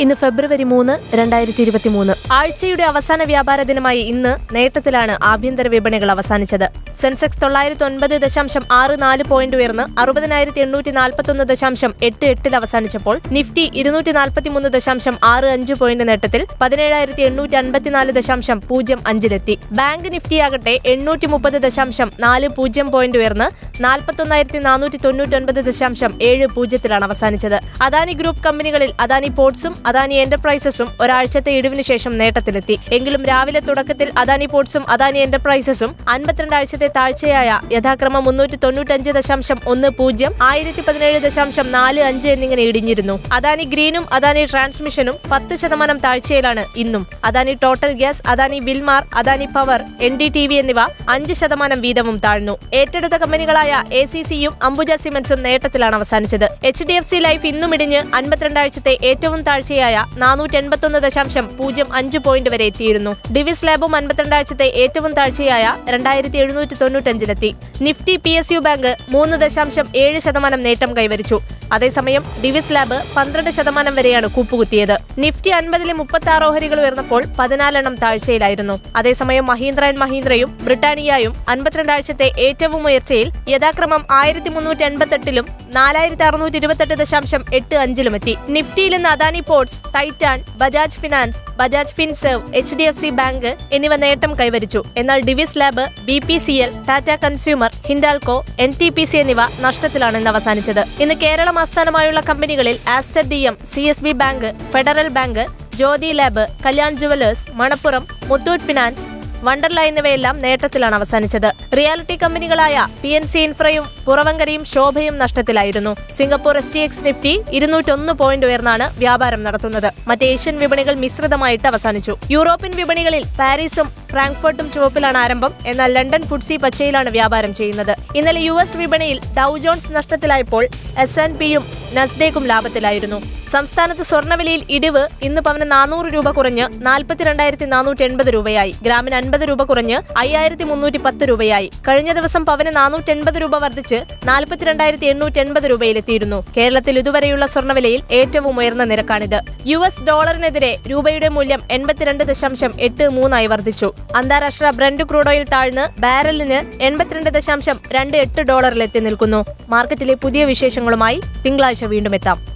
ഇന്ന് ഫെബ്രുവരി മൂന്ന് രണ്ടായിരത്തി ഇരുപത്തി മൂന്ന് ആഴ്ചയുടെ അവസാന വ്യാപാര ദിനമായി ഇന്ന് നേട്ടത്തിലാണ് ആഭ്യന്തര വിപണികൾ അവസാനിച്ചത്. സെൻസെക്സ് തൊള്ളായിരത്തി ഒൻപത് ദശാംശം ആറ് നാല് പോയിന്റ് ഉയർന്ന് അറുപതിനായിരത്തി എണ്ണൂറ്റി നാൽപ്പത്തൊന്ന് ദശാംശം എട്ട് എട്ടിൽ അവസാനിച്ചപ്പോൾ നിഫ്റ്റി ഇരുന്നൂറ്റി നാൽപ്പത്തിമൂന്ന് ദശാംശം ആറ് അഞ്ച് പോയിന്റ് നേട്ടത്തിൽ പതിനേഴായിരത്തി എണ്ണൂറ്റി അൻപത്തിനാല് ദശാംശം പൂജ്യം അഞ്ചിലെത്തി. ബാങ്ക് നിഫ്റ്റി ആകട്ടെ എണ്ണൂറ്റി മുപ്പത് ദശാംശം നാല് പൂജ്യം പോയിന്റ് ഉയർന്ന് നാൽപ്പത്തൊന്നായിരത്തി നാനൂറ്റി തൊണ്ണൂറ്റൊൻപത് ദശാംശം ഏഴ് പൂജ്യത്തിലാണ് അവസാനിച്ചത്. അദാനി ഗ്രൂപ്പ് കമ്പനികളിൽ അദാനി പോർട്സും അദാനി എന്റർപ്രൈസസും ഒരാഴ്ചത്തെ ഇടിവിന് ശേഷം നേട്ടത്തിലെത്തി. എങ്കിലും രാവിലെ തുടക്കത്തിൽ അദാനി പോർട്സും അദാനി എന്റർപ്രൈസസും അൻപത്തിരണ്ട് ആഴ്ചത്തെ താഴ്ചയായ യഥാക്രമം മുന്നൂറ്റി തൊണ്ണൂറ്റഞ്ച് ദശാംശം ഒന്ന് പൂജ്യം ആയിരത്തി പതിനേഴ് ദശാംശം നാല് അഞ്ച് എന്നിങ്ങനെ ഇടിഞ്ഞിരുന്നു. അദാനി ഗ്രീനും അദാനി ട്രാൻസ്മിഷനും പത്ത് ശതമാനം താഴ്ചയിലാണ് ഇന്നും. Adani Total Gas Adani Wilmar Adani power N D T V എന്നിവ അഞ്ച് ശതമാനം വീതവും താഴ്ന്നു. ഏറ്റെടുത്ത കമ്പനികളായ എ സി സിയും അംബുജ സിമന്റ്സും നേട്ടത്തിലാണ് അവസാനിച്ചത്. H D F C life ഇന്നും ഇടിഞ്ഞ് അൻപത്തിരണ്ടാഴ്ചത്തെ ഏറ്റവും താഴ്ചയായ നാനൂറ്റി എൺപത്തൊന്ന് ദശാംശം പൂജ്യം അഞ്ച് പോയിന്റ് വരെ എത്തിയിരുന്നു. ഡിവിസ് ലാബും അൻപത്തിരണ്ടാഴ്ചത്തെ ഏറ്റവും താഴ്ചയായ രണ്ടായിരത്തി എഴുന്നൂറ്റി തൊണ്ണൂറ്റഞ്ചിലെത്തി. Nifty P S U bank മൂന്ന് ദശാംശം ഏഴ് ശതമാനം നേട്ടം കൈവരിച്ചു. അതേസമയം ഡിവിസ് ലാബ് പന്ത്രണ്ട് ശതമാനം വരെയാണ് കൂപ്പുകുത്തിയത്. നിഫ്റ്റി അൻപതിലെ മുപ്പത്തി ആറ് ഓഹരികൾ ഉയർന്നപ്പോൾ പതിനാലെണ്ണം താഴ്ചയിലായിരുന്നു. അതേസമയം മഹീന്ദ്ര ആൻഡ് മഹീന്ദ്രയും ബ്രിട്ടാനിയയും അൻപത്തിരണ്ടാഴ്ചത്തെ ഏറ്റവും ഉയർച്ചയിൽ യഥാക്രമം ആയിരത്തി മുന്നൂറ്റി എൺപത്തെട്ടിലും നാലായിരത്തി അറുന്നൂറ്റി ഇരുപത്തെട്ട് ദശാംശം എട്ട് അഞ്ചിലും എത്തി. നിഫ്റ്റിയിൽ നിന്ന് Adani ports Titan Bajaj finance Bajaj Finserv H D F C bank എന്നിവ നേട്ടം കൈവരിച്ചു. എന്നാൽ Divis lab B P C L Tata consumer Hindalco N T P C എന്നിവ നഷ്ടത്തിലാണ് ഇന്ന് അവസാനിച്ചത്. ഇന്ന് കേരളം ആസ്ഥാനമായുള്ള കമ്പനികളിൽ Aster D M C S B bank federal bank Jyothi lab Kalyan jewellers Manappuram Muthoot finance Wonderla എന്നിവയെല്ലാം നേട്ടത്തിലാണ് അവസാനിച്ചത്. റിയാലിറ്റി കമ്പനികളായ പി എൻ സി ഇൻഫ്രയും പുറവങ്കരയും ശോഭയും നഷ്ടത്തിലായിരുന്നു. Singapore S T X Nifty ഇരുന്നൂറ്റൊന്ന് point ഉയർന്നാണ് വ്യാപാരം നടത്തുന്നത്. മറ്റ് ഏഷ്യൻ വിപണികൾ മിശ്രിതമായിട്ട് അവസാനിച്ചു. യൂറോപ്യൻ വിപണികളിൽ പാരീസും ഫ്രാങ്ക്ഫർട്ടും ചുവപ്പിലാണ് ആരംഭം. എന്നാൽ ലണ്ടൻ ഫുഡ്സി പച്ചയിലാണ് വ്യാപാരം ചെയ്യുന്നത്. ഇന്നലെ യു എസ് വിപണിയിൽ ഡൗ ജോൺസ് നഷ്ടത്തിലായപ്പോൾ എസ് എൻ പിയും നസ്ഡേക്കും ലാഭത്തിലായിരുന്നു. സംസ്ഥാനത്ത് സ്വർണവിലയിൽ ഇടിവ് ഇന്ന് പവന് നാനൂറ് രൂപ കുറഞ്ഞ് നാൽപ്പത്തിരണ്ടായിരത്തി നാനൂറ്റി എൺപത് രൂപയായി. ഗ്രാമിന് അൻപത് രൂപ കുറഞ്ഞ് അയ്യായിരത്തി മുന്നൂറ്റി പത്ത് രൂപയായി. കഴിഞ്ഞ ദിവസം പവന് നാനൂറ്റി എൺപത് രൂപ വർദ്ധിച്ച് നാൽപ്പത്തിരണ്ടായിരത്തി എണ്ണൂറ്റി എൺപത് രൂപയിലെത്തിയിരുന്നു. കേരളത്തിൽ ഇതുവരെയുള്ള സ്വർണവിലയിൽ ഏറ്റവും ഉയർന്ന നിരക്കാണിത്. യു എസ് ഡോളറിനെതിരെ രൂപയുടെ മൂല്യം എൺപത്തിരണ്ട് ദശാംശം എട്ട് മൂന്നായി വർദ്ധിച്ചു. അന്താരാഷ്ട്ര ബ്രണ്ട് ക്രൂഡ് ഓയിൽ താഴ്ന്ന് ബാരലിന് എൺപത്തിരണ്ട് ദശാംശം രണ്ട് എട്ട് ഡോളറിലെത്തി നിൽക്കുന്നു. മാർക്കറ്റിലെ പുതിയ വിശേഷങ്ങളുമായി തിങ്കളാഴ്ച വീണ്ടും എത്താം.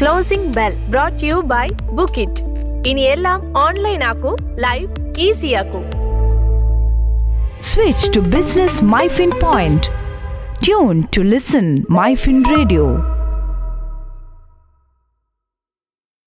Closing bell brought you by book it ഇനി എല്ലാം ഓൺലൈൻ ആക്കൂ ലൈഫ് ഈസി ആക്കൂ Switch to Business MyFin Point. Tune to listen MyFin Radio.